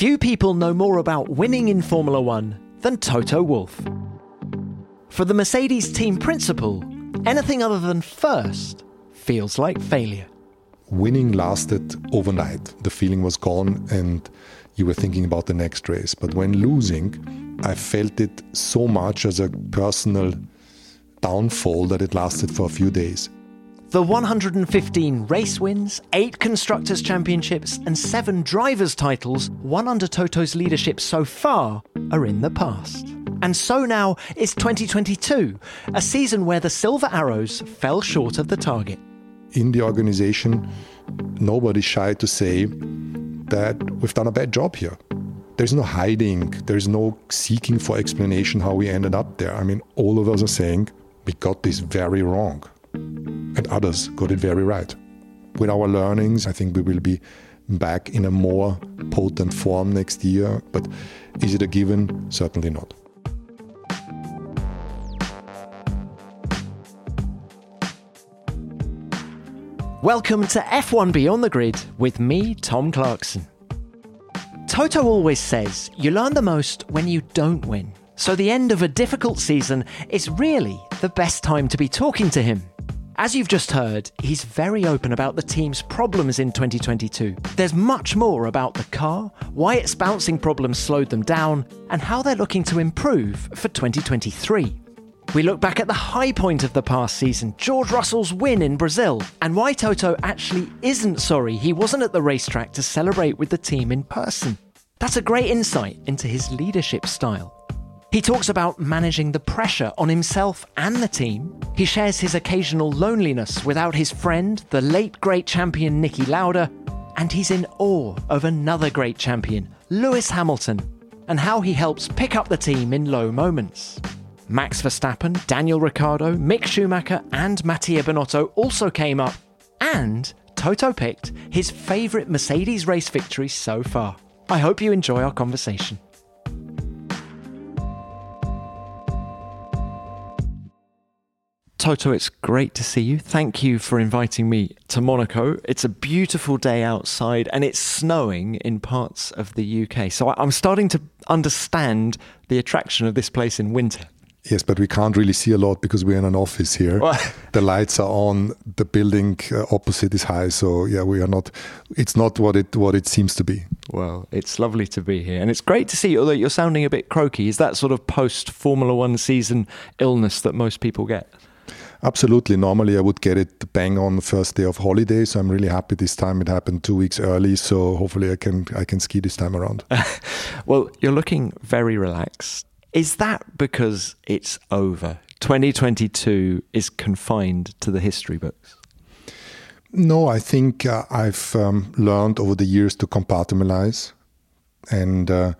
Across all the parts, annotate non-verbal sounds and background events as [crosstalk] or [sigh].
Few people know more about winning in Formula One than Toto Wolff. For the Mercedes team principal, anything other than first feels like failure. Winning lasted overnight. The feeling was gone, and you were thinking about the next race. But when losing, I felt it so much as a personal downfall that it lasted for a few days. The 115 race wins, 8 Constructors' Championships, and 7 Drivers' titles won under Toto's leadership so far are in the past. And so now is 2022, a season where the Silver Arrows fell short of the target. In the organization, nobody's shy to say that we've done a bad job here. There's no hiding, there's no seeking for explanation how we ended up there. I mean, all of us are saying we got this very wrong and others got it very right. With our learnings, I think we will be back in a more potent form next year, but is it a given? Certainly not. Welcome to F1 Beyond the Grid with me, Tom Clarkson. Toto always says you learn the most when you don't win. So the end of a difficult season is really the best time to be talking to him. As you've just heard, he's very open about the team's problems in 2022. There's much more about the car, why its bouncing problems slowed them down, and how they're looking to improve for 2023. We look back at the high point of the past season, George Russell's win in Brazil, and why Toto actually isn't sorry he wasn't at the racetrack to celebrate with the team in person. That's a great insight into his leadership style. He talks about managing the pressure on himself and the team. He shares his occasional loneliness without his friend, the late great champion Niki Lauda, and he's in awe of another great champion, Lewis Hamilton, and how he helps pick up the team in low moments. Max Verstappen, Daniel Ricciardo, Mick Schumacher, and Mattia Binotto also came up, and Toto picked his favourite Mercedes race victory so far. I hope you enjoy our conversation. Toto, it's great to see you. Thank you for inviting me to Monaco. It's a beautiful day outside and it's snowing in parts of the UK. So I'm starting to understand the attraction of this place in winter. Yes, but we can't really see a lot because we're in an office here. [laughs] the lights are on. The building uh, opposite is high, so yeah, we are not. It's not what it what it seems to be. Well, it's lovely to be here, and it's great to see you. Although you're sounding a bit croaky, is that sort of post Formula One season illness that most people get? Absolutely. Normally, I would get it bang on the first day of holiday. So I'm really happy this time. It happened two weeks early, so hopefully I can I can ski this time around. [laughs] well, you're looking very relaxed. Is that because it's over? 2022 is confined to the history books. No, I think uh, I've um, learned over the years to compartmentalize, and uh,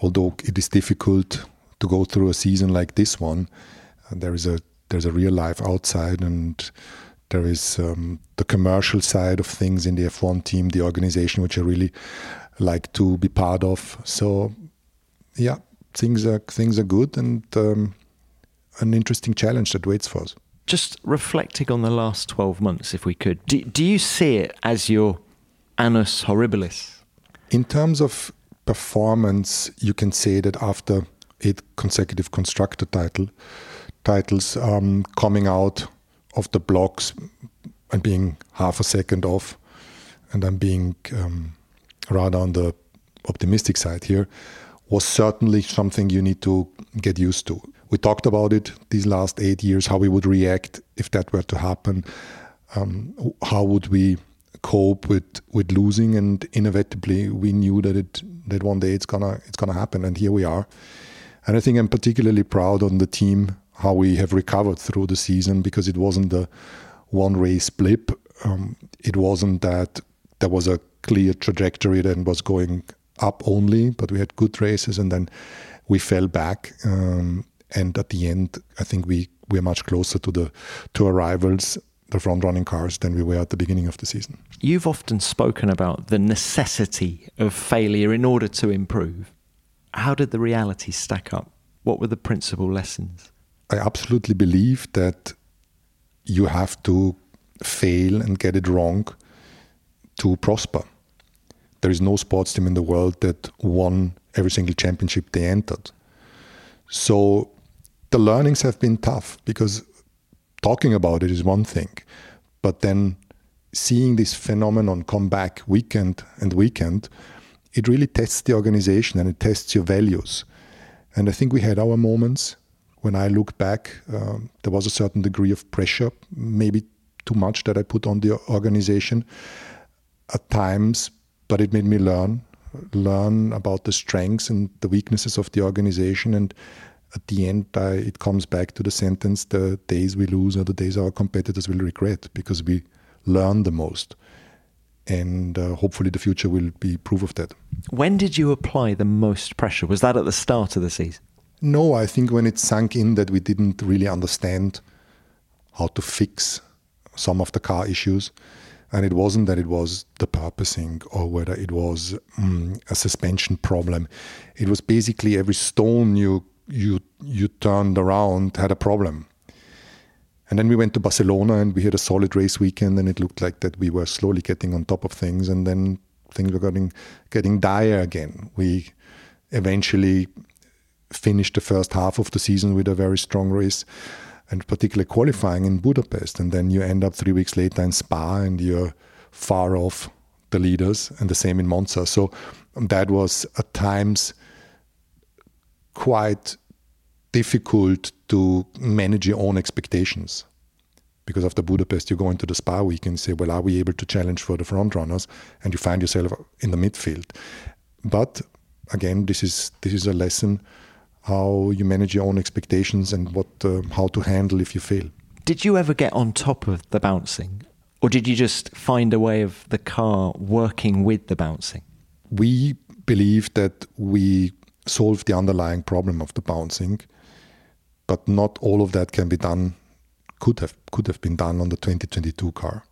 although it is difficult to go through a season like this one, uh, there is a there's a real life outside and there is um, the commercial side of things in the F1 team, the organization, which I really like to be part of. So, yeah, things are things are good and um, an interesting challenge that waits for us. Just reflecting on the last twelve months, if we could, do, do you see it as your annus horribilis? In terms of performance, you can say that after eight consecutive constructor title titles um, coming out of the blocks and being half a second off, and I'm being um, rather on the optimistic side here, was certainly something you need to get used to. We talked about it these last eight years, how we would react if that were to happen. Um, how would we cope with with losing? And inevitably, we knew that it that one day it's gonna it's gonna happen, and here we are. And I think I'm particularly proud on the team how we have recovered through the season because it wasn't a one race blip. Um, it wasn't that there was a clear trajectory that was going up only, but we had good races and then we fell back. Um, and at the end, I think we we're much closer to the to our rivals, the front running cars, than we were at the beginning of the season. You've often spoken about the necessity of failure in order to improve. How did the reality stack up? What were the principal lessons? I absolutely believe that you have to fail and get it wrong to prosper. there is no sports team in the world that won every single championship they entered. So the learnings have been tough because talking about it is one thing, but then seeing this phenomenon come back weekend and weekend, it really tests the organization and it tests your values. And I think we had our moments. When I look back, um, there was a certain degree of pressure, maybe too much that I put on the organization at times, but it made me learn, learn about the strengths and the weaknesses of the organization. And at the end, I, it comes back to the sentence the days we lose are the days our competitors will regret because we learn the most. And uh, hopefully, the future will be proof of that. When did you apply the most pressure? Was that at the start of the season? No, I think when it sunk in that we didn't really understand how to fix some of the car issues. And it wasn't that it was the porpoising or whether it was um, a suspension problem. It was basically every stone you you you turned around had a problem. And then we went to Barcelona and we had a solid race weekend, and it looked like that we were slowly getting on top of things, and then things were getting getting dire again. We eventually finished the first half of the season with a very strong race, and particularly qualifying in Budapest, and then you end up three weeks later in Spa, and you're far off the leaders, and the same in Monza. So that was at times quite difficult to manage your own expectations. Because after Budapest, you go into the Spa week and say, well, are we able to challenge for the front runners? And you find yourself in the midfield. But again, this is this is a lesson how you manage your own expectations and what uh, how to handle if you fail. Did you ever get on top of the bouncing, or did you just find a way of the car working with the bouncing? We believe that we solve the underlying problem of the bouncing, but not all of that can be done. Could have could have been done on the 2022 car.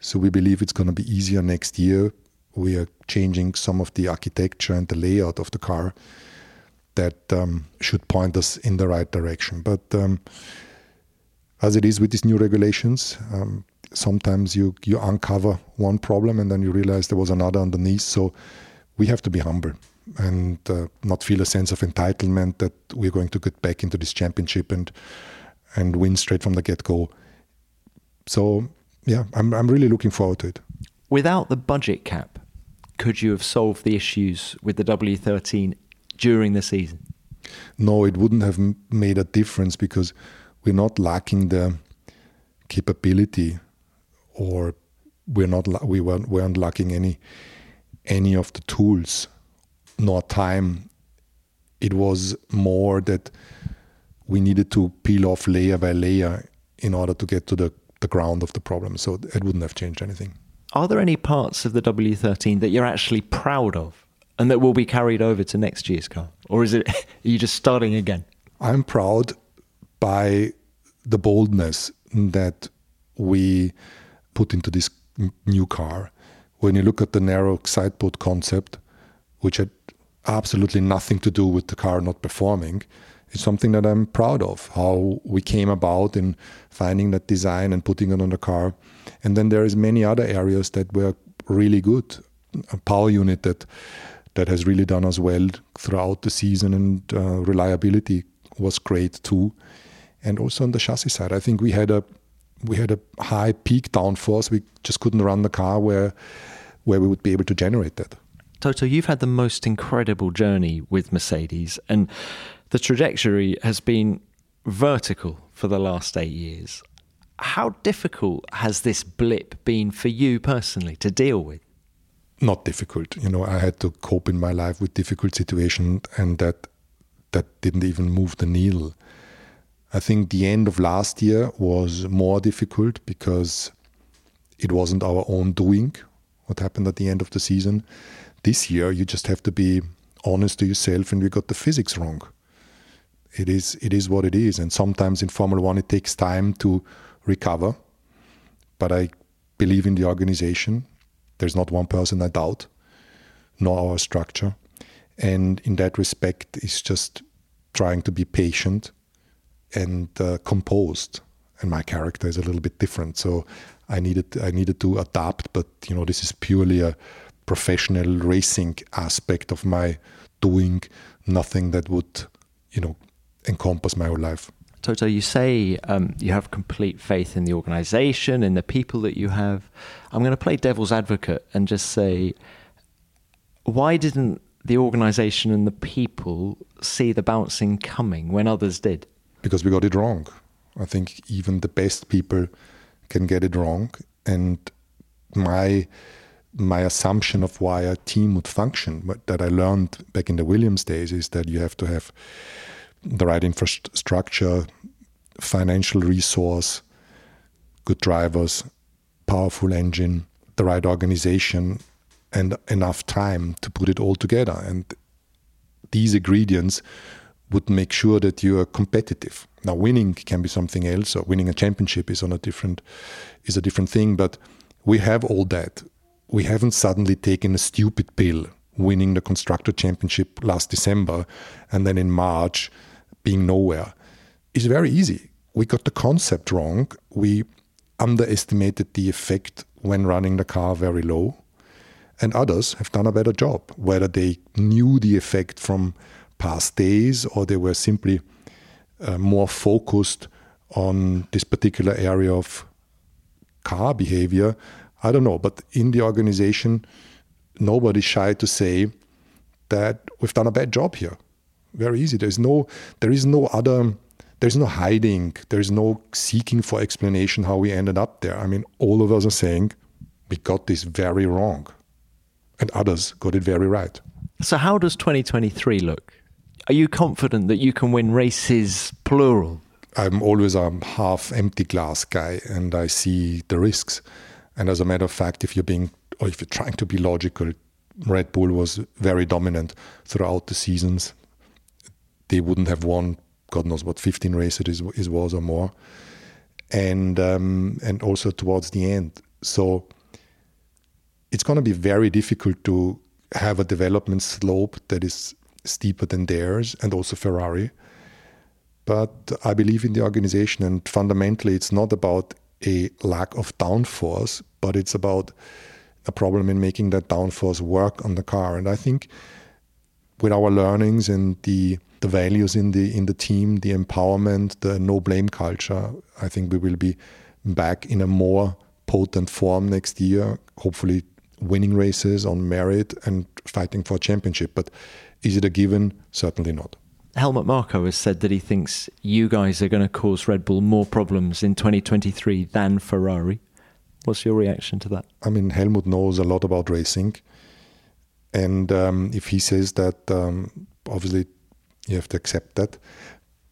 So we believe it's going to be easier next year. We are changing some of the architecture and the layout of the car that um, should point us in the right direction. But um, as it is with these new regulations, um, sometimes you you uncover one problem and then you realize there was another underneath. So we have to be humble and uh, not feel a sense of entitlement that we're going to get back into this championship and and win straight from the get go. So yeah, I'm I'm really looking forward to it. Without the budget cap, could you have solved the issues with the W13 during the season? No, it wouldn't have made a difference because we're not lacking the capability, or we're not we weren't, weren't lacking any any of the tools nor time. It was more that we needed to peel off layer by layer in order to get to the, the ground of the problem. So it wouldn't have changed anything. Are there any parts of the W13 that you're actually proud of and that will be carried over to next year's car? Or is it, [laughs] are you just starting again? I'm proud by the boldness that we put into this new car. When you look at the narrow sidepod concept, which had absolutely nothing to do with the car not performing. It's something that I'm proud of, how we came about in finding that design and putting it on the car. And then there is many other areas that were really good. A power unit that that has really done us well throughout the season, and uh, reliability was great too. And also on the chassis side, I think we had a we had a high peak downforce. We just couldn't run the car where where we would be able to generate that. Toto, you've had the most incredible journey with Mercedes, and the trajectory has been vertical for the last eight years. How difficult has this blip been for you personally to deal with? Not difficult. You know, I had to cope in my life with difficult situations, and that that didn't even move the needle. I think the end of last year was more difficult because it wasn't our own doing what happened at the end of the season. This year, you just have to be honest to yourself, and we got the physics wrong. It is it is what it is, and sometimes in Formula One it takes time to recover. But I believe in the organization. There's not one person I doubt, nor our structure, and in that respect, it's just trying to be patient and uh, composed. And my character is a little bit different, so I needed I needed to adapt. But you know, this is purely a professional racing aspect of my doing, nothing that would, you know, encompass my whole life. Toto, you say um, you have complete faith in the organization, in the people that you have. I'm going to play devil's advocate and just say, why didn't the organization and the people see the bouncing coming when others did? Because we got it wrong. I think even the best people can get it wrong. And my my assumption of why a team would function that I learned back in the Williams days is that you have to have the right infrastructure, financial resource, good drivers, powerful engine, the right organization, and enough time to put it all together. And these ingredients would make sure that you are competitive. Now, winning can be something else, or winning a championship is on a different is a different thing. But we have all that. We haven't suddenly taken a stupid pill, winning the constructor championship last December, and then in March being nowhere. It's very easy. We got the concept wrong. We underestimated the effect when running the car very low and others have done a better job, whether they knew the effect from past days or they were simply uh, more focused on this particular area of car behavior. I don't know, but in the organization, nobody's shy to say that we've done a bad job here. Very easy. There's no, there is no other, there's no hiding. There's no seeking for explanation how we ended up there. I mean, all of us are saying we got this very wrong and others got it very right. So, how does 2023 look? Are you confident that you can win races plural? I'm always a half empty glass guy and I see the risks. And as a matter of fact, if you're being or if you're trying to be logical, Red Bull was very dominant throughout the seasons. They wouldn't have won, God knows what, 15 races it was or more. And um, and also towards the end. So it's going to be very difficult to have a development slope that is steeper than theirs and also Ferrari. But I believe in the organization, and fundamentally, it's not about a lack of downforce, but it's about a problem in making that downforce work on the car. And I think with our learnings and the the values in the in the team, the empowerment, the no blame culture, I think we will be back in a more potent form next year. Hopefully, winning races on merit and fighting for a championship. But is it a given? Certainly not. Helmut Marko has said that he thinks you guys are going to cause Red Bull more problems in 2023 than Ferrari. What's your reaction to that? I mean, Helmut knows a lot about racing. And um, if he says that, um, obviously you have to accept that.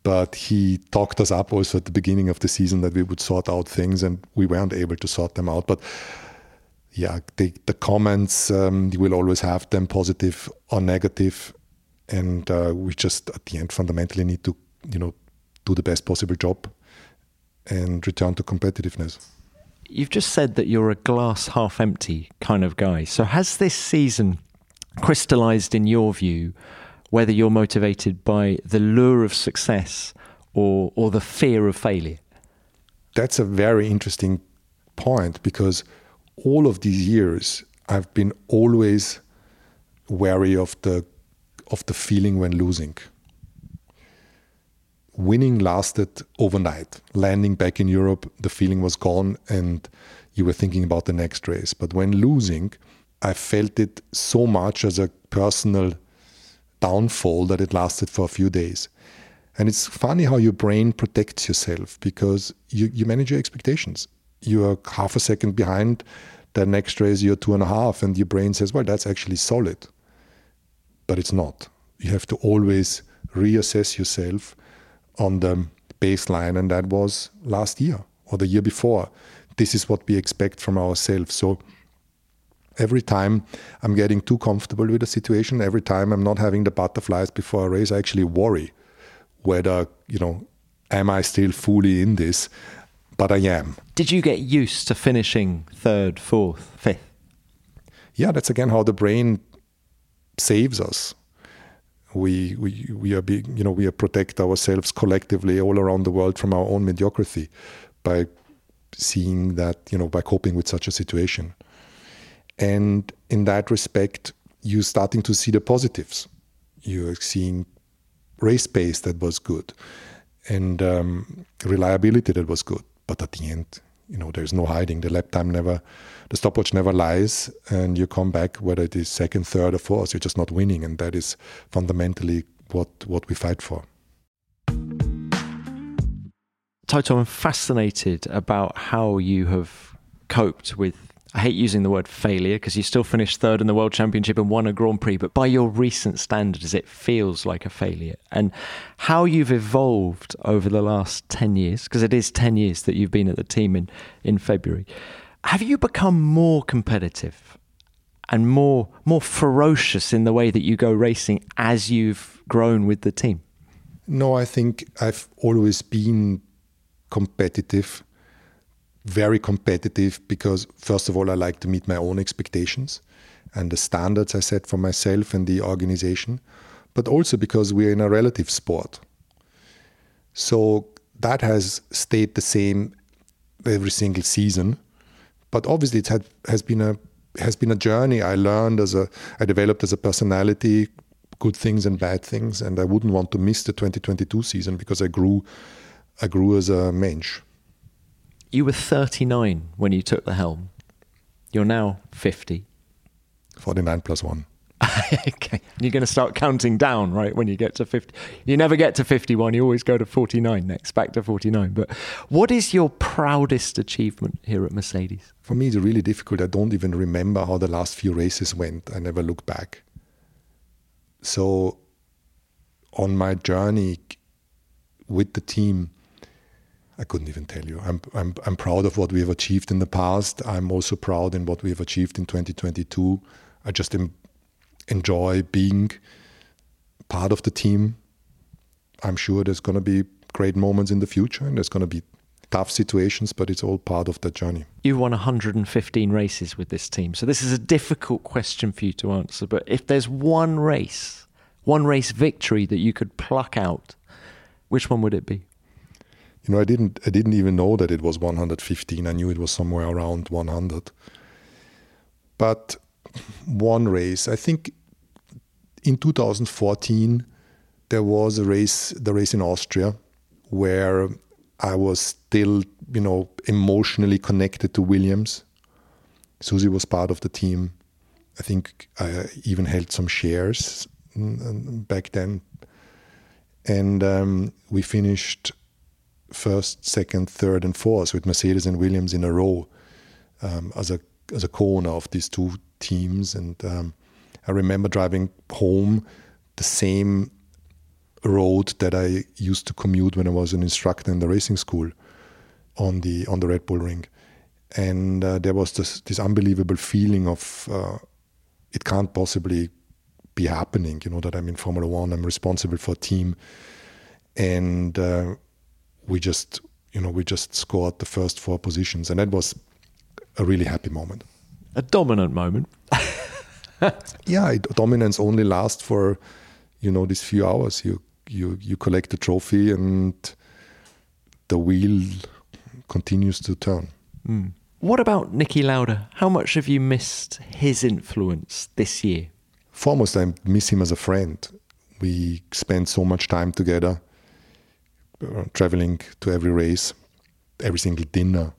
But he talked us up also at the beginning of the season that we would sort out things, and we weren't able to sort them out. But yeah, the, the comments, um, you will always have them positive or negative, and uh, we just at the end fundamentally need to, you know, do the best possible job and return to competitiveness. You've just said that you're a glass half empty kind of guy. So has this season crystallized in your view whether you're motivated by the lure of success or or the fear of failure? That's a very interesting point because all of these years, I've been always wary of the of the feeling when losing. Winning lasted overnight. Landing back in Europe, the feeling was gone, and you were thinking about the next race. But when losing, I felt it so much as a personal downfall that it lasted for a few days. And it's funny how your brain protects yourself because you, you manage your expectations. You are half a second behind the next race you're two and a half and your brain says well that's actually solid. But it's not. You have to always reassess yourself on the baseline and that was last year or the year before. This is what we expect from ourselves. So every time i'm getting too comfortable with the situation every time i'm not having the butterflies before a race i actually worry whether you know am i still fully in this but I am. Did you get used to finishing third, fourth, fifth? Yeah, that's again how the brain saves us. We we we are being, you know we are protect ourselves collectively all around the world from our own mediocrity by seeing that you know by coping with such a situation. And in that respect, you're starting to see the positives. You're seeing race pace that was good and um, reliability that was good. But at the end, you know, there's no hiding. The lap time never, the stopwatch never lies, and you come back whether it is second, third, or fourth. You're just not winning, and that is fundamentally what what we fight for. Toto, I'm fascinated about how you have coped with. I hate using the word failure because you still finished third in the World Championship and won a Grand Prix, but by your recent standards, it feels like a failure. And how you've evolved over the last 10 years, because it is 10 years that you've been at the team in, in February. Have you become more competitive and more, more ferocious in the way that you go racing as you've grown with the team? No, I think I've always been competitive, very competitive, because first of all, I like to meet my own expectations and the standards I set for myself and the organization, but also because we're in a relative sport. So that has stayed the same every single season. But obviously, it had, has been a has been a journey. I learned as a I developed as a personality, good things and bad things, and I wouldn't want to miss the 2022 season because I grew I grew as a mensch. You were 39 when you took the helm. You're now 50. 49 plus 1. [laughs] okay. You're going to start counting down, right, when you get to 50. You never get to 51. You always go to 49 next, back to 49. But what is your proudest achievement here at Mercedes? For me, it's really difficult. I don't even remember how the last few races went. I never look back. So, on my journey with the team, I couldn't even tell you. I'm, I'm, I'm proud of what we have achieved in the past. I'm also proud in what we have achieved in 2022. I just enjoy being part of the team. I'm sure there's going to be great moments in the future and there's going to be tough situations, but it's all part of the journey. You've won 115 races with this team. So this is a difficult question for you to answer. But if there's one race, one race victory that you could pluck out, which one would it be? You know, I didn't I didn't even know that it was 115. I knew it was somewhere around 100. But one race, I think in 2014 there was a race, the race in Austria, where I was still, you know, emotionally connected to Williams. Susie was part of the team. I think I even held some shares back then. And um, we finished first, second, third, and fourth with Mercedes and Williams in a row um, as a as a corner of these two teams. And um, I remember driving home the same road that I used to commute when I was an instructor in the racing school on the on the Red Bull Ring, and uh, there was this this unbelievable feeling of uh, it can't possibly be happening. You know that I'm in Formula One, I'm responsible for a team, and uh, we just you know we just scored the first four positions, and that was a really happy moment. A dominant moment. [laughs] yeah, dominance only lasts for you know these few hours. You you you collect the trophy and the wheel continues to turn. Mm. What about Niki Lauda? How much have you missed his influence this year? Foremost, I miss him as a friend. We spend so much time together, traveling to every race, every single dinner.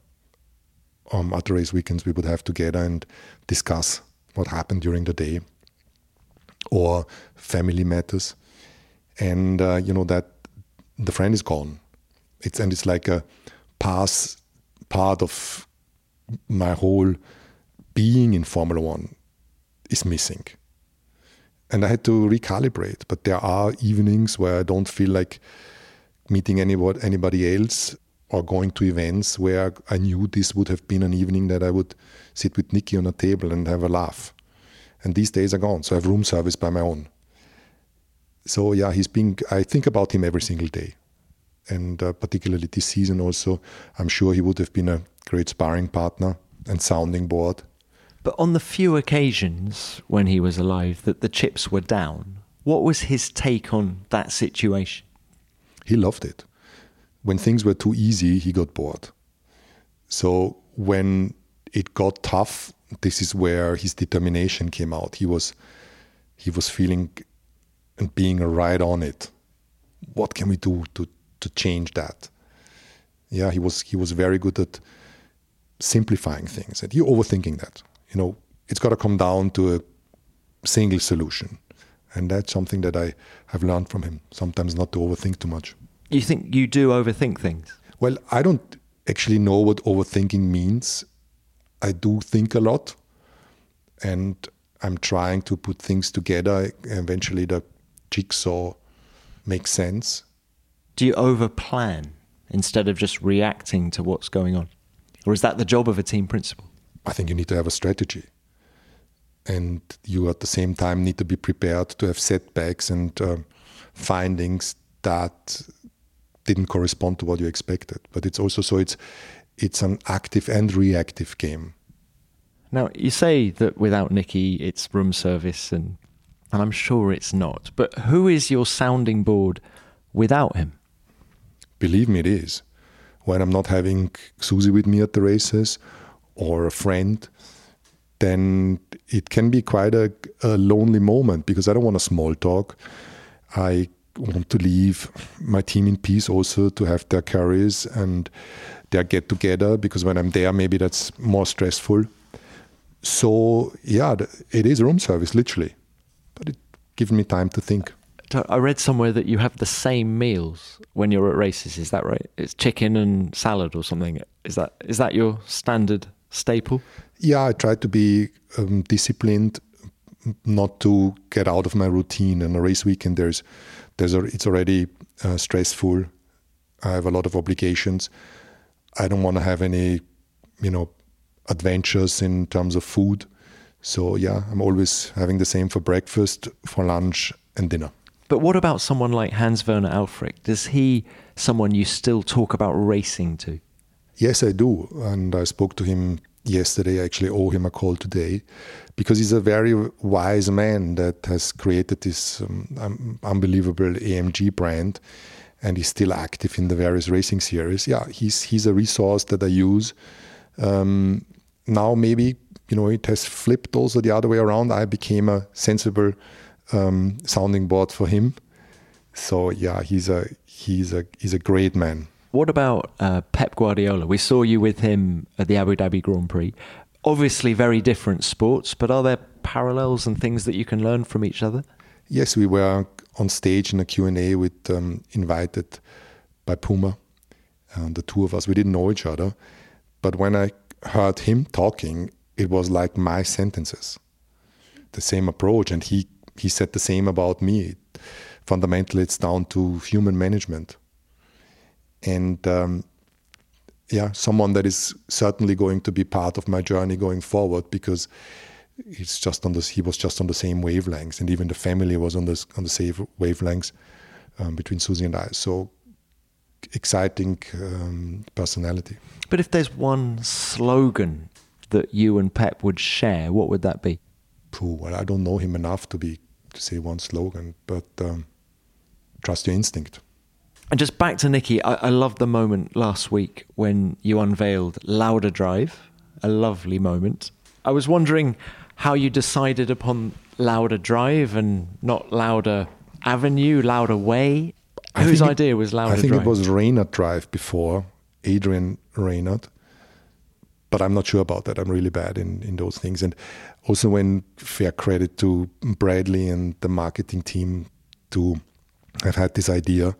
Um, at the race weekends, we would have together and discuss what happened during the day or family matters and uh, you know that the friend is gone. It's and it's like a pass part of my whole being in Formula One is missing. And I had to recalibrate. But there are evenings where I don't feel like meeting anybody, anybody else or going to events where I knew this would have been an evening that I would sit with Niki on a table and have a laugh. And these days are gone. So I have room service by my own so yeah, he's been. I think about him every single day, and uh, particularly this season also. I'm sure he would have been a great sparring partner and sounding board. But on the few occasions when he was alive that the chips were down, what was his take on that situation? He loved it. When things were too easy, he got bored. So when it got tough, this is where his determination came out. He was he was feeling and being right on it. What can we do to to change that? Yeah, he was he was very good at simplifying things and you overthinking that. You know, it's got to come down to a single solution. And that's something that I have learned from him. Sometimes not to overthink too much. You think you do overthink things? Well, I don't actually know what overthinking means. I do think a lot and I'm trying to put things together. Eventually, the jigsaw makes sense. Do you overplan instead of just reacting to what's going on? Or is that the job of a team principal? I think you need to have a strategy. And you at the same time need to be prepared to have setbacks and uh, findings that didn't correspond to what you expected. But it's also so it's it's an active and reactive game. Now you say that without Niki, it's room service, and and I'm sure it's not. But who is your sounding board without him? Believe me, it is. When I'm not having Susie with me at the races or a friend, then it can be quite a, a lonely moment because I don't want to small talk. I want to leave my team in peace also to have their carries and their get together because when I'm there, maybe that's more stressful. So, yeah, it is room service, literally. But it gives me time to think. I read somewhere that you have the same meals when you're at races. Is that right? It's chicken and salad or something. Is that is that your standard staple? Yeah, I try to be um, disciplined, not to get out of my routine. And a race weekend, there's there's a, it's already uh, stressful. I have a lot of obligations. I don't want to have any, you know, adventures in terms of food. So yeah, I'm always having the same for breakfast, for lunch, and dinner. But what about someone like Hans Werner Aufrecht? Does he someone you still talk about racing to? Yes, I do, and I spoke to him yesterday. I actually owe him a call today because he's a very wise man that has created this um, unbelievable AMG brand and he's still active in the various racing series. Yeah, he's he's a resource that I use. Um, now maybe you know it has flipped also the other way around. I became a sensible um, sounding board for him. So yeah, he's a he's a he's a great man. What about uh, Pep Guardiola? We saw you with him at the Abu Dhabi Grand Prix. Obviously, very different sports, but are there parallels and things that you can learn from each other? Yes, we were on stage in a Q&A with um, invited by Puma, uh, the two of us. We didn't know each other, but when I heard him talking, it was like my sentences, the same approach. And he, he said the same about me. Fundamentally, it's down to human management. And um, yeah, someone that is certainly going to be part of my journey going forward because it's just on this. He was just on the same wavelengths, and even the family was on this on the same wavelengths um, between Susie and I. So exciting um, personality. But if there's one slogan that you and Pep would share, what would that be? Pooh, well, I don't know him enough to be to say one slogan, but um, trust your instinct. And just back to Niki, I, I love the moment last week when you unveiled Lauda Drive, a lovely moment. I was wondering how you decided upon Lauda Drive and not Lauda Avenue, Lauda Way. I Whose idea was Lauda I think Drive? it was Reynard Drive before, Adrian Reynard. But I'm not sure about that. I'm really bad in, in those things. And also, when fair credit to Bradley and the marketing team to have had this idea.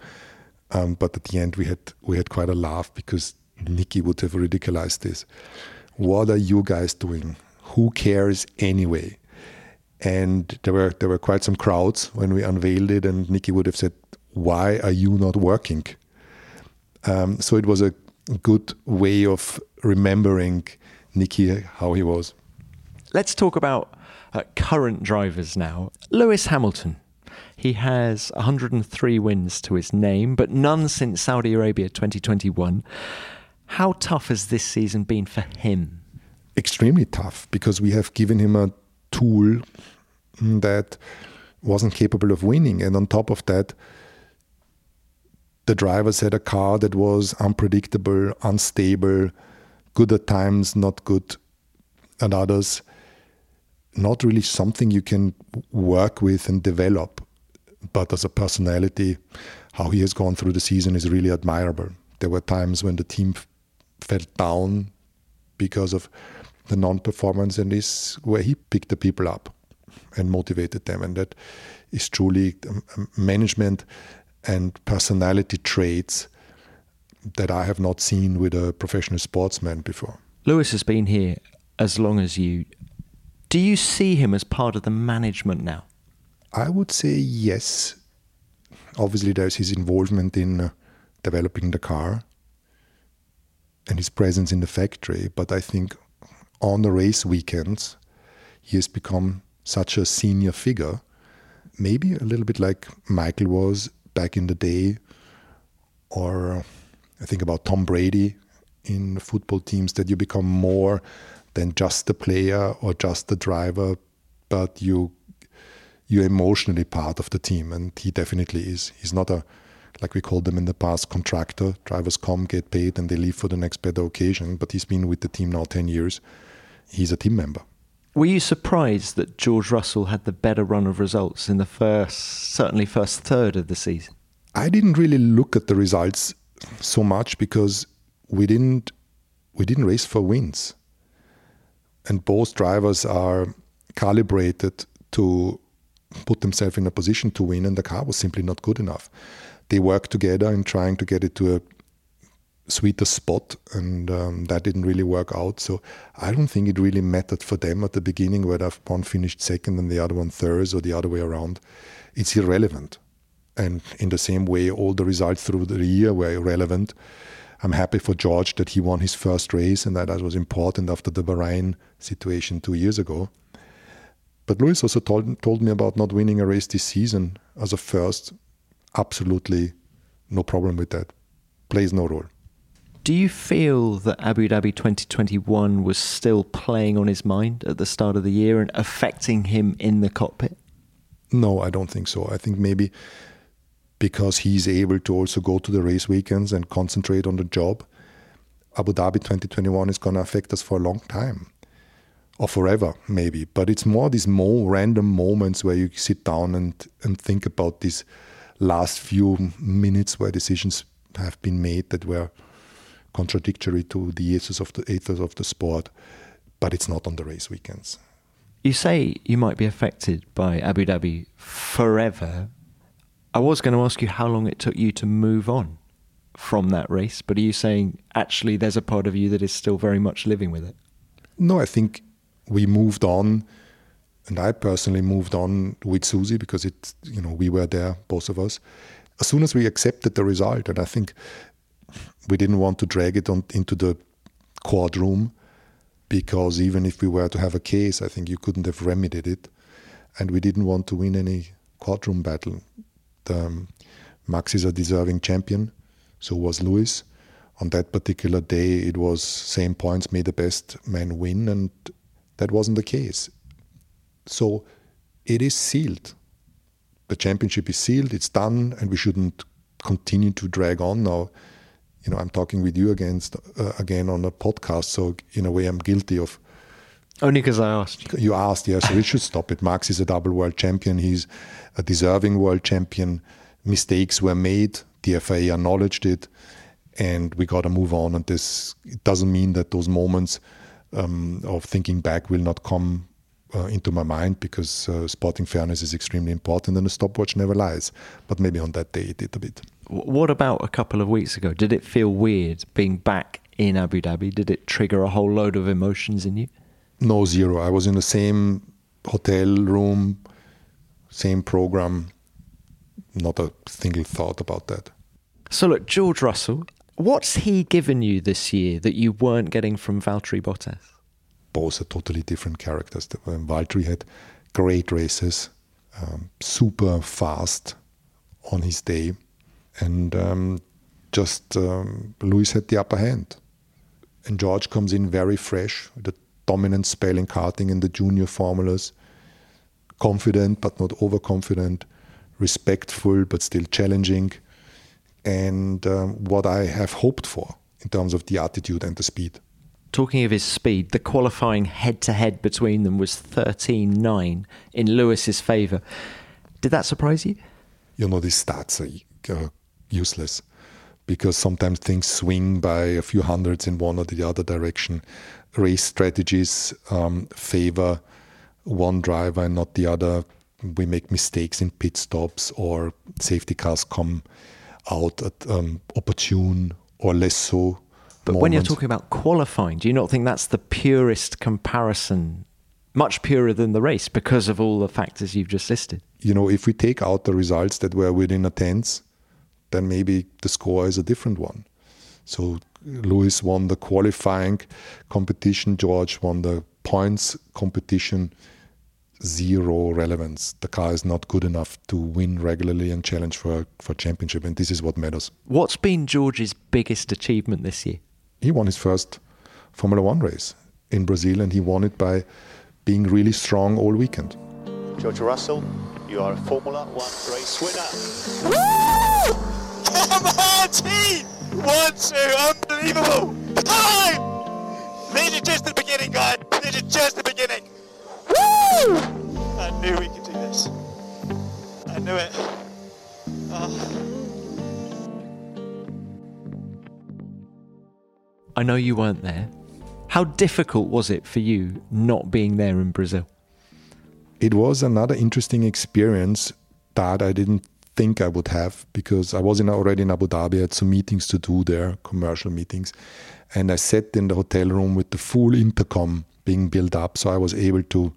Um, but at the end, we had we had quite a laugh because Niki would have ridiculized this. What are you guys doing? Who cares anyway? And there were there were quite some crowds when we unveiled it, and Niki would have said, why are you not working? Um, so it was a good way of remembering Niki how he was. Let's talk about uh, current drivers now. Lewis Hamilton. He has 103 wins to his name, but none since Saudi Arabia 2021. How tough has this season been for him? Extremely tough because we have given him a tool that wasn't capable of winning. And on top of that, the drivers had a car that was unpredictable, unstable, good at times, not good and others, not really something you can work with and develop. But as a personality, how he has gone through the season is really admirable. There were times when the team fell down because of the non-performance, and this where he picked the people up and motivated them, and that is truly um, um, management and personality traits that I have not seen with a professional sportsman before. Lewis has been here as long as you. Do you see him as part of the management now? I would say yes. Obviously, there's his involvement in uh, developing the car and his presence in the factory, but I think on the race weekends, he has become such a senior figure, maybe a little bit like Michael was back in the day, or I think about Tom Brady in football teams, that you become more than just the player or just the driver, but you you're emotionally part of the team, and he definitely is. He's not a like we called them in the past contractor. Drivers come, get paid, and they leave for the next better occasion. But he's been with the team now ten years. He's a team member. Were you surprised that George Russell had the better run of results in the first, certainly first third of the season? I didn't really look at the results so much because we didn't we didn't race for wins, and both drivers are calibrated to put themselves in a position to win, and the car was simply not good enough. They worked together in trying to get it to a sweeter spot, and um, that didn't really work out. So I don't think it really mattered for them at the beginning whether one finished second and the other one third or the other way around. It's irrelevant. And in the same way, all the results through the year were irrelevant. I'm happy for George that he won his first race, and that, that was important after the Bahrain situation two years ago. But Lewis also told, told me about not winning a race this season as a first. Absolutely no problem with that. Plays no role. Do you feel that Abu Dhabi 2021 was still playing on his mind at the start of the year and affecting him in the cockpit? No, I don't think so. I think maybe because he's able to also go to the race weekends and concentrate on the job, Abu Dhabi 2021 is going to affect us for a long time or forever, maybe. But it's more these more random moments where you sit down and, and think about these last few minutes where decisions have been made that were contradictory to the ethos of the ethos of the sport, but it's not on the race weekends. You say you might be affected by Abu Dhabi forever. I was going to ask you how long it took you to move on from that race, but are you saying actually there's a part of you that is still very much living with it? No, I think we moved on, and I personally moved on with Susie because it, you know, we were there, both of us. As soon as we accepted the result, and I think we didn't want to drag it on, into the courtroom because even if we were to have a case, I think you couldn't have remedied it. And we didn't want to win any courtroom battle. Um, Max is a deserving champion, so was Lewis. On that particular day, it was same points, may the best man win, and that wasn't the case. So it is sealed. The championship is sealed, it's done, and we shouldn't continue to drag on now you know, I'm talking with you against uh, again on a podcast, so in a way, I'm guilty of. Only because I asked. You asked, yes. So we should stop it. Max is a double world champion. He's a deserving world champion. Mistakes were made. The FIA acknowledged it, and we got to move on. And this it doesn't mean that those moments um, of thinking back will not come uh, into my mind because uh, sporting fairness is extremely important, and a stopwatch never lies. But maybe on that day it did a bit. What about a couple of weeks ago? Did it feel weird being back in Abu Dhabi? Did it trigger a whole load of emotions in you? No, zero. I was in the same hotel room, same program. Not a single thought about that. So, look, George Russell, what's he given you this year that you weren't getting from Valtteri Bottas? Both are totally different characters. Valtteri had great races, um, super fast on his day and um, just um, Lewis had the upper hand. And George comes in very fresh, the dominant spell in karting in the junior formulas, confident but not overconfident, respectful but still challenging, and um, what I have hoped for in terms of the attitude and the speed. talking of his speed, the qualifying head to head between them was 13 9 in Lewis's favour. Did that surprise you? You know, these stats are uh, useless because sometimes things swing by a few hundreds in one or the other direction. Race strategies um, favor one driver and not the other. We make mistakes in pit stops, or safety cars come out at um, opportune or less so. But when you're talking about qualifying, do you not think that's the purest comparison, much purer than the race because of all the factors you've just listed? You know, if we take out the results that were within a tenth, then maybe the score is a different one. So Lewis won the qualifying competition, George won the points competition. Zero relevance. The car is not good enough to win regularly and challenge for for championship, and this is what matters. What's been George's biggest achievement this year? He won his first Formula One race in Brazil, and he won it by being really strong all weekend. George Russell, you are a Formula One race winner. Woo! [laughs] Come on, team! One, two, unbelievable! Time! This is just the beginning, guys. This is just the beginning. Woo! I knew we could do this. I knew it. Oh. I know you weren't there. How difficult was it for you not being there in Brazil? It was another interesting experience that I didn't think I would have because I was in, already in Abu Dhabi, I had some meetings to do there, commercial meetings. And I sat in the hotel room with the full intercom being built up. So I was able to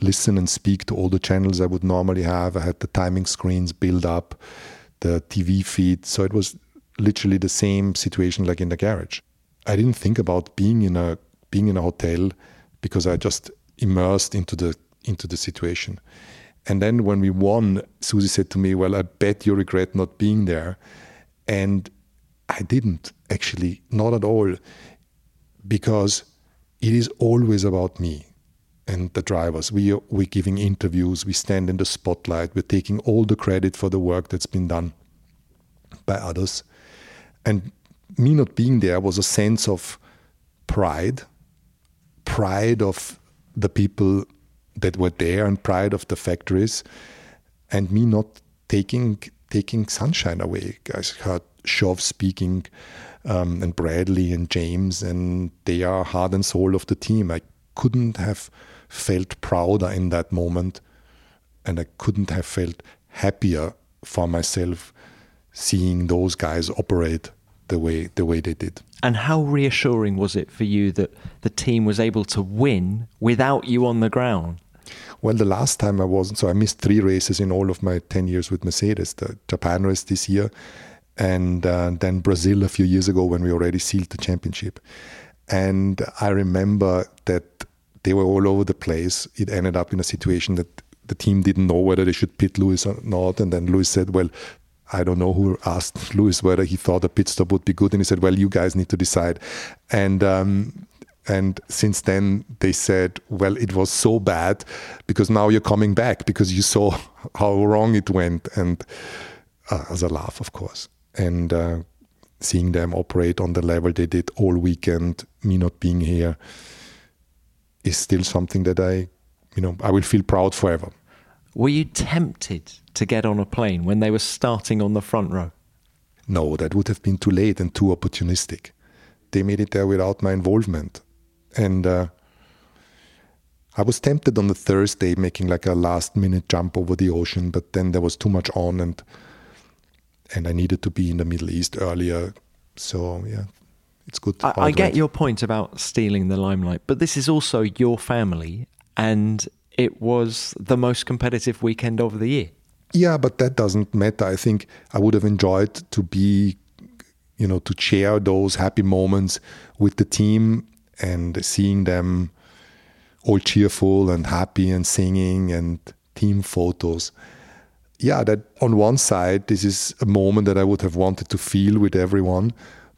listen and speak to all the channels I would normally have. I had the timing screens built up, the TV feed. So it was literally the same situation like in the garage. I didn't think about being in a being in a hotel because I just immersed into the into the situation. And then when we won, Susie said to me, Well, I bet you regret not being there. And I didn't actually, not at all, because it is always about me and the drivers. We are, we're giving interviews, we stand in the spotlight, we're taking all the credit for the work that's been done by others. And me not being there was a sense of pride, pride of the people that were there and pride of the factories, and me not taking taking sunshine away. I heard Shov speaking, um, and Bradley and James, and they are heart and soul of the team. I couldn't have felt prouder in that moment, and I couldn't have felt happier for myself seeing those guys operate the way the way they did. And how reassuring was it for you that the team was able to win without you on the ground? Well, the last time I wasn't, so I missed three races in all of my 10 years with Mercedes the Japan race this year, and uh, then Brazil a few years ago when we already sealed the championship. And I remember that they were all over the place. It ended up in a situation that the team didn't know whether they should pit Lewis or not. And then Lewis said, Well, I don't know who asked Lewis whether he thought a pit stop would be good, and he said, "Well, you guys need to decide." And um, and since then they said, "Well, it was so bad because now you're coming back because you saw [laughs] how wrong it went." And uh, as a laugh, of course, and uh, seeing them operate on the level they did all weekend, me not being here, is still something that I, you know, I will feel proud forever. Were you tempted to get on a plane when they were starting on the front row? No, that would have been too late and too opportunistic. They made it there without my involvement. And uh, I was tempted on the Thursday making like a last minute jump over the ocean, but then there was too much on and and I needed to be in the Middle East earlier. So yeah, it's good. I, I get your point about stealing the limelight, but this is also your family and it was the most competitive weekend of the year. Yeah, but that doesn't matter. I think I would have enjoyed to be, you know, to share those happy moments with the team and seeing them all cheerful and happy and singing and team photos. Yeah, that on one side, this is a moment that I would have wanted to feel with everyone.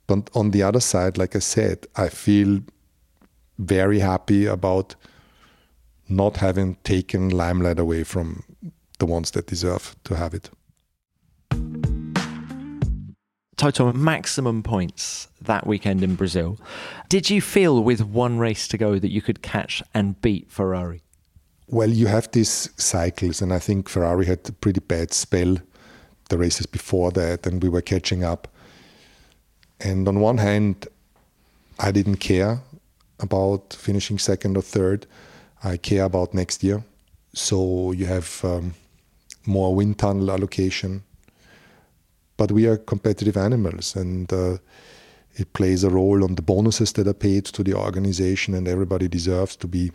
But on the other side, like I said, I feel very happy about not having taken limelight away from the ones that deserve to have it. Toto, maximum points that weekend in Brazil. Did you feel with one race to go that you could catch and beat Ferrari? Well, you have these cycles, and I think Ferrari had a pretty bad spell the races before that, and we were catching up. And on one hand, I didn't care about finishing second or third. I care about next year. So you have um, more wind tunnel allocation. But we are competitive animals, and uh, it plays a role on the bonuses that are paid to the organization, and everybody deserves to be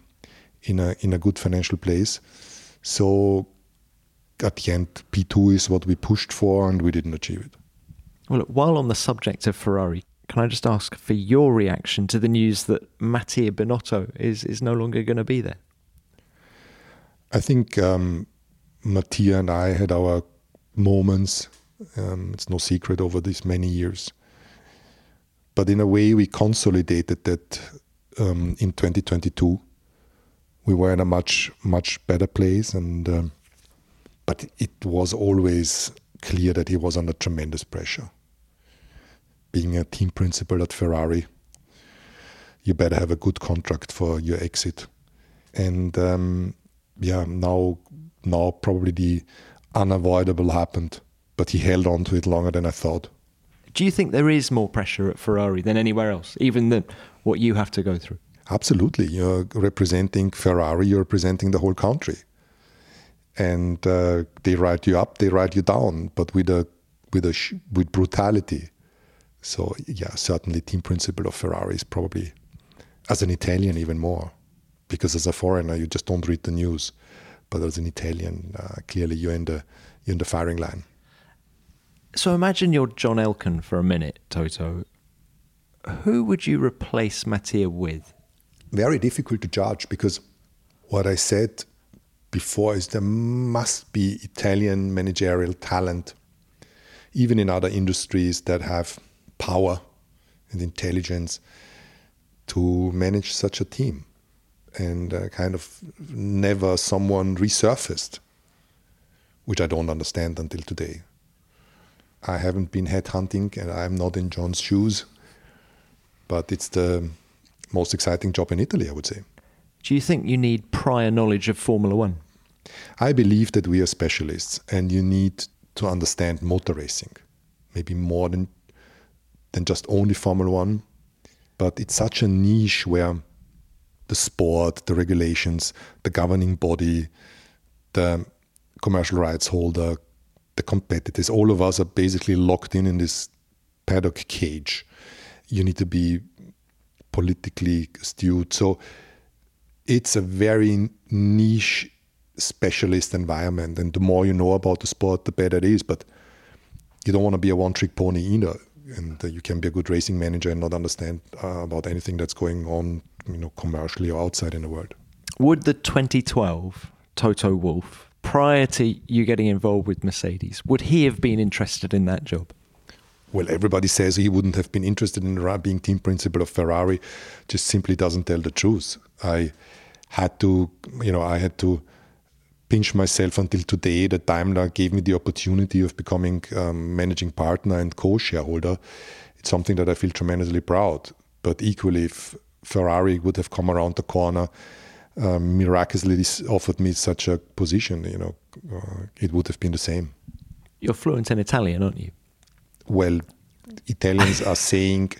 in a in a good financial place. So at the end, P2 is what we pushed for, and we didn't achieve it. Well, while on the subject of Ferrari, can I just ask for your reaction to the news that Mattia Binotto is, is no longer going to be there? I think um, Mattia and I had our moments. Um, it's no secret over these many years. But in a way, we consolidated that um, in 2022. We were in a much, much better place. And um, But it was always clear that he was under tremendous pressure. Being a team principal at Ferrari, you better have a good contract for your exit. And um, yeah, now now probably the unavoidable happened, but he held on to it longer than I thought. Do you think there is more pressure at Ferrari than anywhere else, even than what you have to go through? Absolutely. You're representing Ferrari, you're representing the whole country. And uh, they write you up, they write you down, but with a with a sh- with brutality. So yeah, certainly team principal of Ferrari is probably as an Italian even more because as a foreigner you just don't read the news, but as an Italian, uh, clearly you're in the you're in the firing line. So imagine you're John Elkann for a minute, Toto. Who would you replace Mattia with? Very difficult to judge because what I said before is there must be Italian managerial talent, even in other industries that have power and intelligence to manage such a team and uh, kind of never someone resurfaced, which I don't understand until today. I haven't been headhunting and I'm not in John's shoes, but it's the most exciting job in Italy, I would say. Do you think you need prior knowledge of Formula One? I believe that we are specialists and you need to understand motor racing, maybe more than than just only Formula One. But it's such a niche where the sport, the regulations, the governing body, the commercial rights holder, the competitors, all of us are basically locked in in this paddock cage. You need to be politically astute. So it's a very niche specialist environment. And the more you know about the sport, the better it is. But you don't want to be a one trick pony either. And uh, you can be a good racing manager and not understand uh, about anything that's going on you know, commercially or outside in the world. Would the 2012 Toto Wolff, prior to you getting involved with Mercedes, would he have been interested in that job? Well, everybody says he wouldn't have been interested in being team principal of Ferrari, just simply doesn't tell the truth. I had to, you know, I had to pinch myself until today that Daimler gave me the opportunity of becoming um, managing partner and co-shareholder. It's something that I feel tremendously proud. But equally, if Ferrari would have come around the corner, um, miraculously offered me such a position, you know, uh, it would have been the same. You're fluent in Italian, aren't you? Well, Italians are saying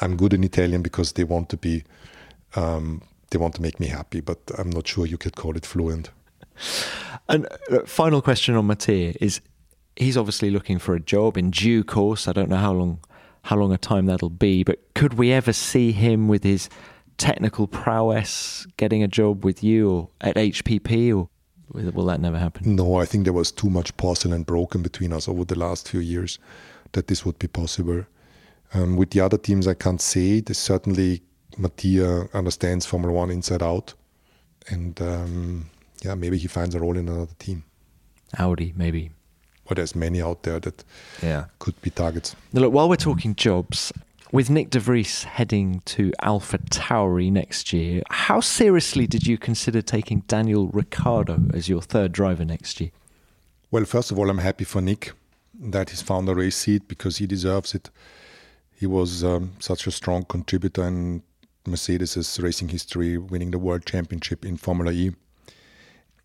I'm good in Italian because they want to be, um, they want to make me happy, but I'm not sure you could call it fluent. And uh, final question on Mattia is he's obviously looking for a job in due course. I don't know how long how long a time that'll be, but could we ever see him with his technical prowess getting a job with you or at HPP or will that never happen? No, I think there was too much porcelain broken between us over the last few years that this would be possible. Um, with the other teams, I can't say. There's certainly Mattia understands Formula One inside out, and um, yeah, maybe he finds a role in another team. Audi, maybe well, there's many out there that yeah. could be targets. Now, look, while we're talking jobs, with Nick de Vries heading to Alpha Tauri next year, how seriously did you consider taking Daniel Ricciardo as your third driver next year? Well, first of all, I'm happy for Nick that he's found a race seat because he deserves it. He was um, such a strong contributor in Mercedes' racing history, winning the world championship in Formula E.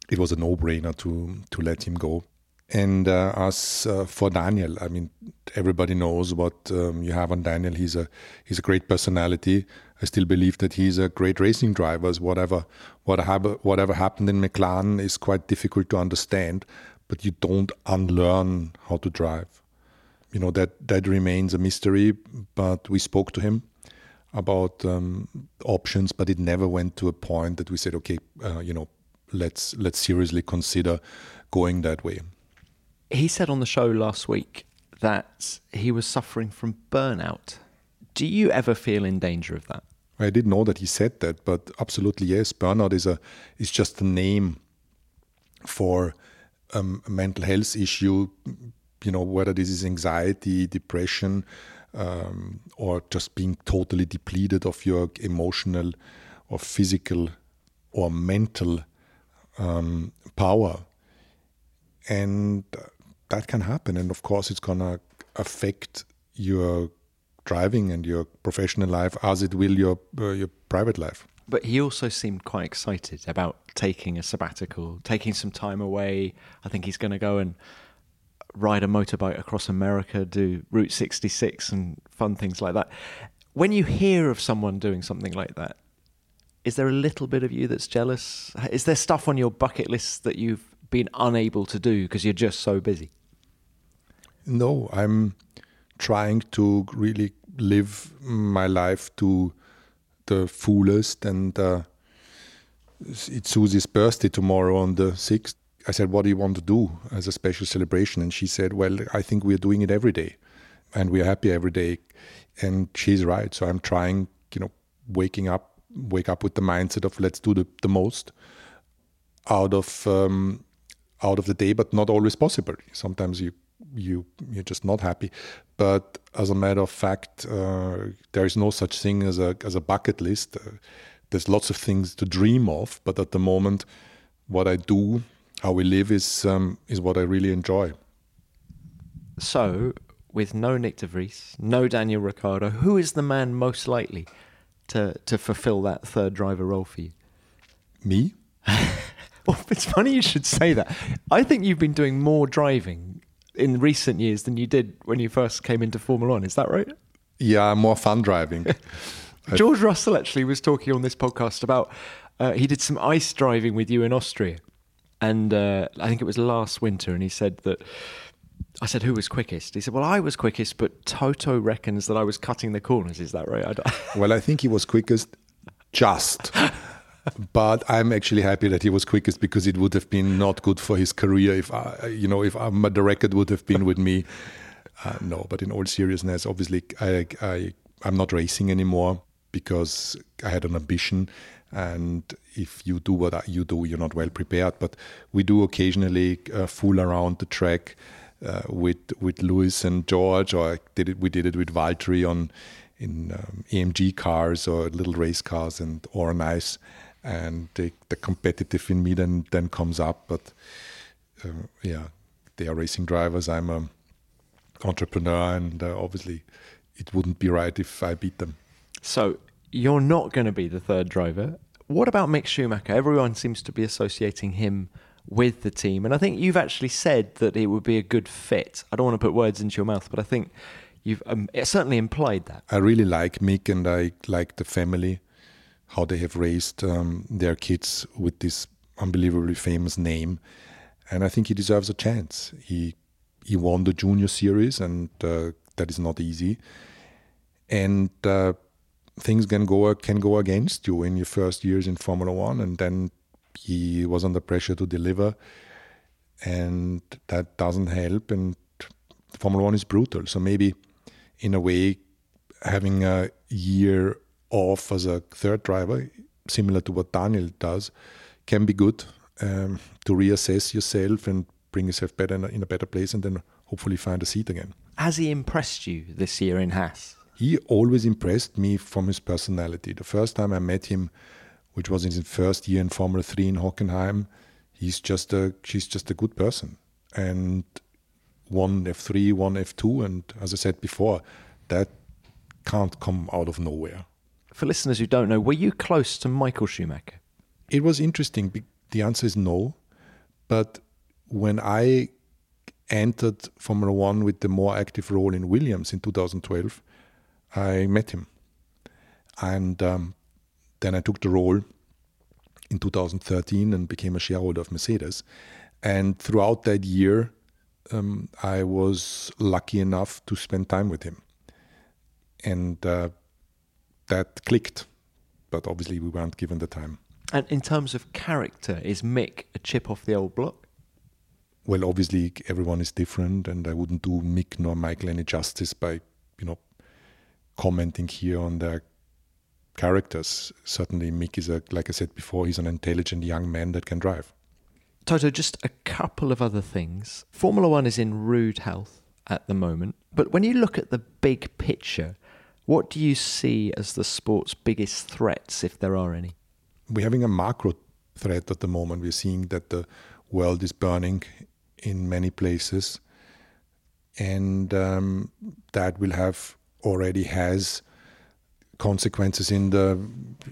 It was a no-brainer to to let him go. And uh, as uh, for Daniel, I mean, everybody knows what um, you have on Daniel. He's a he's a great personality. I still believe that he's a great racing driver. Whatever whatever whatever happened in McLaren is quite difficult to understand, but you don't unlearn how to drive. You know that that remains a mystery. But we spoke to him about um, options, but it never went to a point that we said, okay, uh, you know, let's let's seriously consider going that way. He said on the show last week that he was suffering from burnout. Do you ever feel in danger of that? I didn't know that he said that, but absolutely yes. Burnout is a is just a name for um, a mental health issue. You know whether this is anxiety, depression, um, or just being totally depleted of your emotional, or physical, or mental um, power, and that can happen. And of course, it's gonna affect your driving and your professional life as it will your uh, your private life. But he also seemed quite excited about taking a sabbatical, taking some time away. I think he's going to go and ride a motorbike across America, do Route 66 and fun things like that. When you hear of someone doing something like that, is there a little bit of you that's jealous? Is there stuff on your bucket list that you've been unable to do because you're just so busy? No, I'm trying to really live my life to the fullest. And uh, it's Susie's birthday tomorrow on the 6th. I said, What do you want to do as a special celebration? And she said, Well, I think we're doing it every day and we're happy every day. And she's right. So I'm trying, you know, waking up, wake up with the mindset of let's do the, the most out of um, out of the day, but not always possible. Sometimes you you you're just not happy. But as a matter of fact, uh, there is no such thing as a as a bucket list. Uh, there's lots of things to dream of, but at the moment, what I do, how we live, is um, is what I really enjoy. So, with no Nick de Vries, no Daniel Ricciardo, who is the man most likely to to fulfil that third driver role for you? Me. [laughs] well, it's funny you should say that. I think you've been doing more driving in recent years than you did when you first came into Formula One. Is that right? Yeah, more fun driving. [laughs] George Russell actually was talking on this podcast about uh, he did some ice driving with you in Austria, and uh, I think it was last winter, and he said that. I said, "Who was quickest?" He said, "Well, I was quickest, but Toto reckons that I was cutting the corners. Is that right?" I well, I think he was quickest, just [laughs] but I'm actually happy that he was quickest because it would have been not good for his career if I, you know if I'm, the record would have been with me. Uh, no, but in all seriousness, obviously I, I I'm not racing anymore because I had an ambition, and if you do what you do, you're not well prepared. But we do occasionally uh, fool around the track uh, with with Lewis and George, or I did it. We did it with Valtteri on in um, AMG cars or little race cars and or on and the, the competitive in me then then comes up. But uh, yeah, they are racing drivers. I'm a entrepreneur, and uh, obviously, it wouldn't be right if I beat them. So you're not going to be the third driver. What about Mick Schumacher? Everyone seems to be associating him with the team, and I think you've actually said that it would be a good fit. I don't want to put words into your mouth, but I think you've um, certainly implied that. I really like Mick, and I like the family how they have raised um, their kids with this unbelievably famous name, and I think he deserves a chance. He he won the junior series, and uh, that is not easy. And uh, things can go can go against you in your first years in Formula One, and then he was under pressure to deliver, and that doesn't help. And Formula One is brutal, so maybe in a way having a year off as a third driver, similar to what Daniel does, can be good um, to reassess yourself and bring yourself better in a, in a, better place, and then hopefully find a seat again. Has he impressed you this year in Haas? He always impressed me from his personality. The first time I met him, which was in his first year in Formula Three in Hockenheim, he's just a he's just a good person, and one F3, one F2, and as I said before, that can't come out of nowhere. For listeners who don't know, were you close to Michael Schumacher? It was interesting. The answer is no. But when I entered Formula One with the more active role in Williams in 2012, I met him. And um, then I took the role in 2013 and became a shareholder of Mercedes. And throughout that year, um, I was lucky enough to spend time with him. And uh, that clicked, but obviously we weren't given the time. And in terms of character, is Mick a chip off the old block? Well, obviously everyone is different, and I wouldn't do Mick nor Michael any justice by, you know, commenting here on their characters. Certainly, Mick is a, like I said before, he's an intelligent young man that can drive. Toto, just a couple of other things. Formula One is in rude health at the moment, but when you look at the big picture, what do you see as the sport's biggest threats, if there are any? We're having a macro threat at the moment. We're seeing that the world is burning in many places, and um, that will have already has consequences in the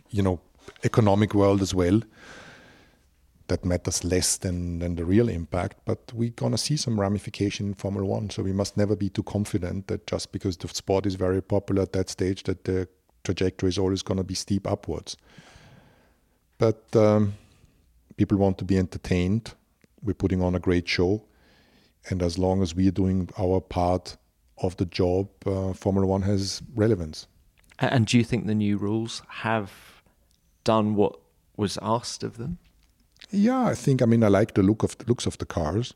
you know economic world as well that matters less than, than the real impact. But we're going to see some ramification in Formula One. So we must never be too confident that just because the sport is very popular at that stage, that the trajectory is always going to be steep upwards. But um, people want to be entertained. We're putting on a great show. And as long as we're doing our part of the job, uh, Formula One has relevance. And do you think the new rules have done what was asked of them? Yeah, I think. I mean, I like the look of the looks of the cars,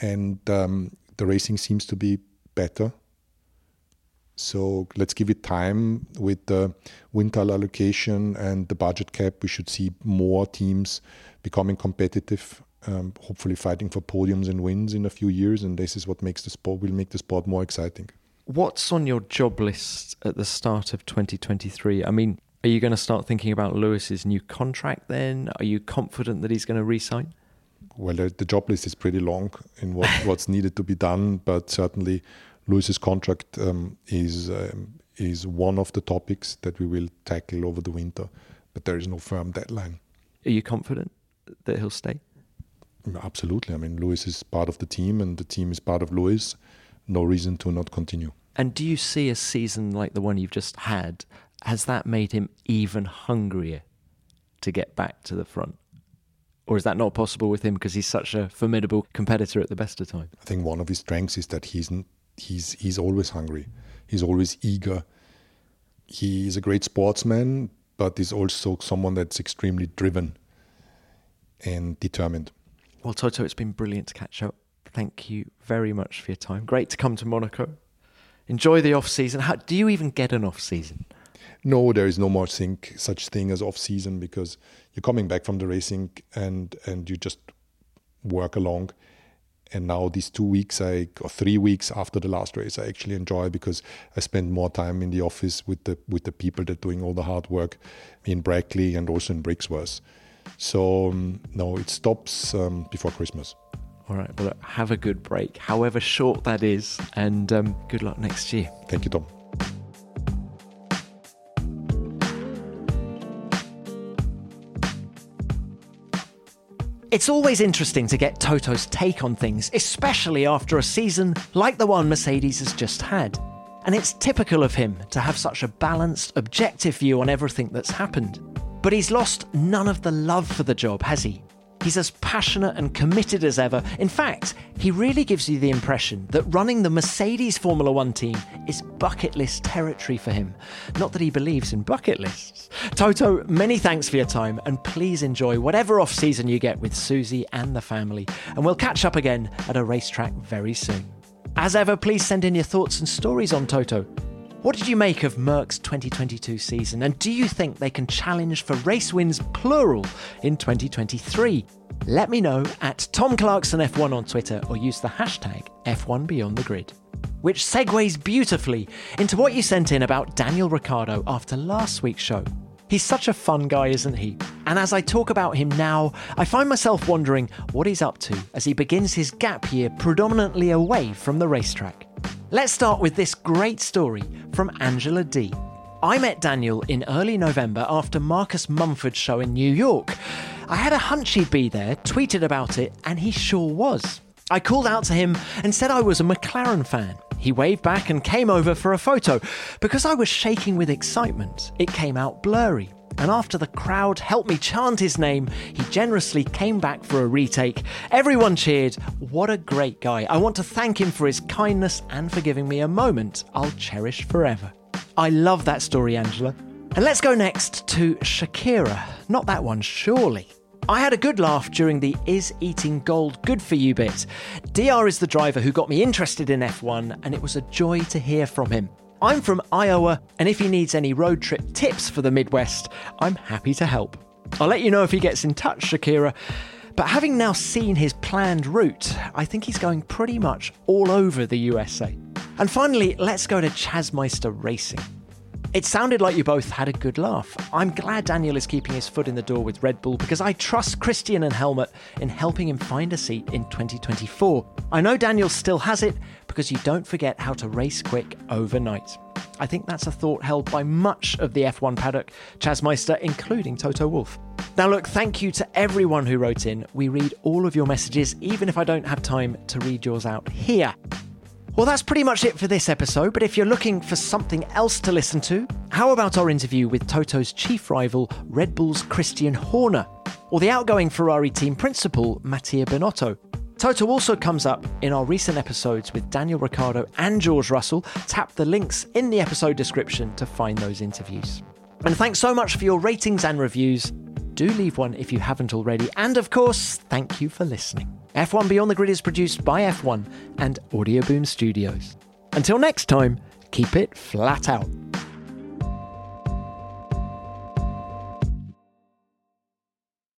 and um, the racing seems to be better. So let's give it time with the wind tunnel allocation and the budget cap. We should see more teams becoming competitive. Um, hopefully, fighting for podiums and wins in a few years, and this is what makes the sport will make the sport more exciting. What's on your job list at the start of 2023? I mean, are you going to start thinking about Lewis's new contract then? Are you confident that he's going to resign? Well, the job list is pretty long in what, [laughs] what's needed to be done, but certainly Lewis's contract um, is um, is one of the topics that we will tackle over the winter, but there is no firm deadline. Are you confident that he'll stay? Absolutely. I mean, Lewis is part of the team, and the team is part of Lewis. No reason to not continue. And do you see a season like the one you've just had has that made him even hungrier to get back to the front? Or is that not possible with him because he's such a formidable competitor at the best of times? I think one of his strengths is that he's he's he's always hungry. He's always eager. He is a great sportsman, but he's also someone that's extremely driven and determined. Well, Toto, it's been brilliant to catch up. Thank you very much for your time. Great to come to Monaco. Enjoy the off season. How, do you even get an off season? No, there is no more thing, such thing as off season because you're coming back from the racing and and you just work along. And now these two weeks, I or three weeks after the last race, I actually enjoy because I spend more time in the office with the with the people that are doing all the hard work in Brackley and also in Brixworth. So um, no, it stops um, before Christmas. All right. Well, have a good break, however short that is, and um, good luck next year. Thank you, Tom. It's always interesting to get Toto's take on things, especially after a season like the one Mercedes has just had. And it's typical of him to have such a balanced, objective view on everything that's happened. But he's lost none of the love for the job, has he? He's as passionate and committed as ever. In fact, he really gives you the impression that running the Mercedes Formula One team is bucket list territory for him. Not that he believes in bucket lists. Toto, many thanks for your time, and please enjoy whatever off season you get with Susie and the family. And we'll catch up again at a racetrack very soon. As ever, please send in your thoughts and stories on Toto. What did you make of Merc's 2022 season, and do you think they can challenge for race wins plural in 2023? Let me know at Tom Clarkson F1 on Twitter or use the hashtag F1 Beyond the Grid. Which segues beautifully into what you sent in about Daniel Ricciardo after last week's show. He's such a fun guy, isn't he? And as I talk about him now, I find myself wondering what he's up to as he begins his gap year predominantly away from the racetrack. Let's start with this great story from Angela D. I met Daniel in early November after Marcus Mumford's show in New York. I had a hunch he'd be there, tweeted about it, and he sure was. I called out to him and said I was a McLaren fan. He waved back and came over for a photo. Because I was shaking with excitement, it came out blurry. And after the crowd helped me chant his name, he generously came back for a retake. Everyone cheered. What a great guy. I want to thank him for his kindness and for giving me a moment I'll cherish forever. I love that story, Angela. And let's go next to Shakira. Not that one, surely. I had a good laugh during the Is Eating Gold Good For You bit. DR is the driver who got me interested in F1, and it was a joy to hear from him. I'm from Iowa, and if he needs any road trip tips for the Midwest, I'm happy to help. I'll let you know if he gets in touch, Shakira. But having now seen his planned route, I think he's going pretty much all over the USA. And finally, let's go to Chasmeister Racing. It sounded like you both had a good laugh. I'm glad Daniel is keeping his foot in the door with Red Bull because I trust Christian and Helmut in helping him find a seat in 2024. I know Daniel still has it because you don't forget how to race quick overnight. I think that's a thought held by much of the F1 paddock, Chasmeister, including Toto Wolff. Now, look, thank you to everyone who wrote in. We read all of your messages, even if I don't have time to read yours out here. Well, that's pretty much it for this episode, but if you're looking for something else to listen to, how about our interview with Toto's chief rival, Red Bull's Christian Horner, or the outgoing Ferrari team principal, Mattia Binotto? Toto also comes up in our recent episodes with Daniel Ricciardo and George Russell. Tap the links in the episode description to find those interviews. And thanks so much for your ratings and reviews. Do leave one if you haven't already. And of course, thank you for listening. F1 Beyond the Grid is produced by F1 and Audioboom Studios. Until next time, keep it flat out.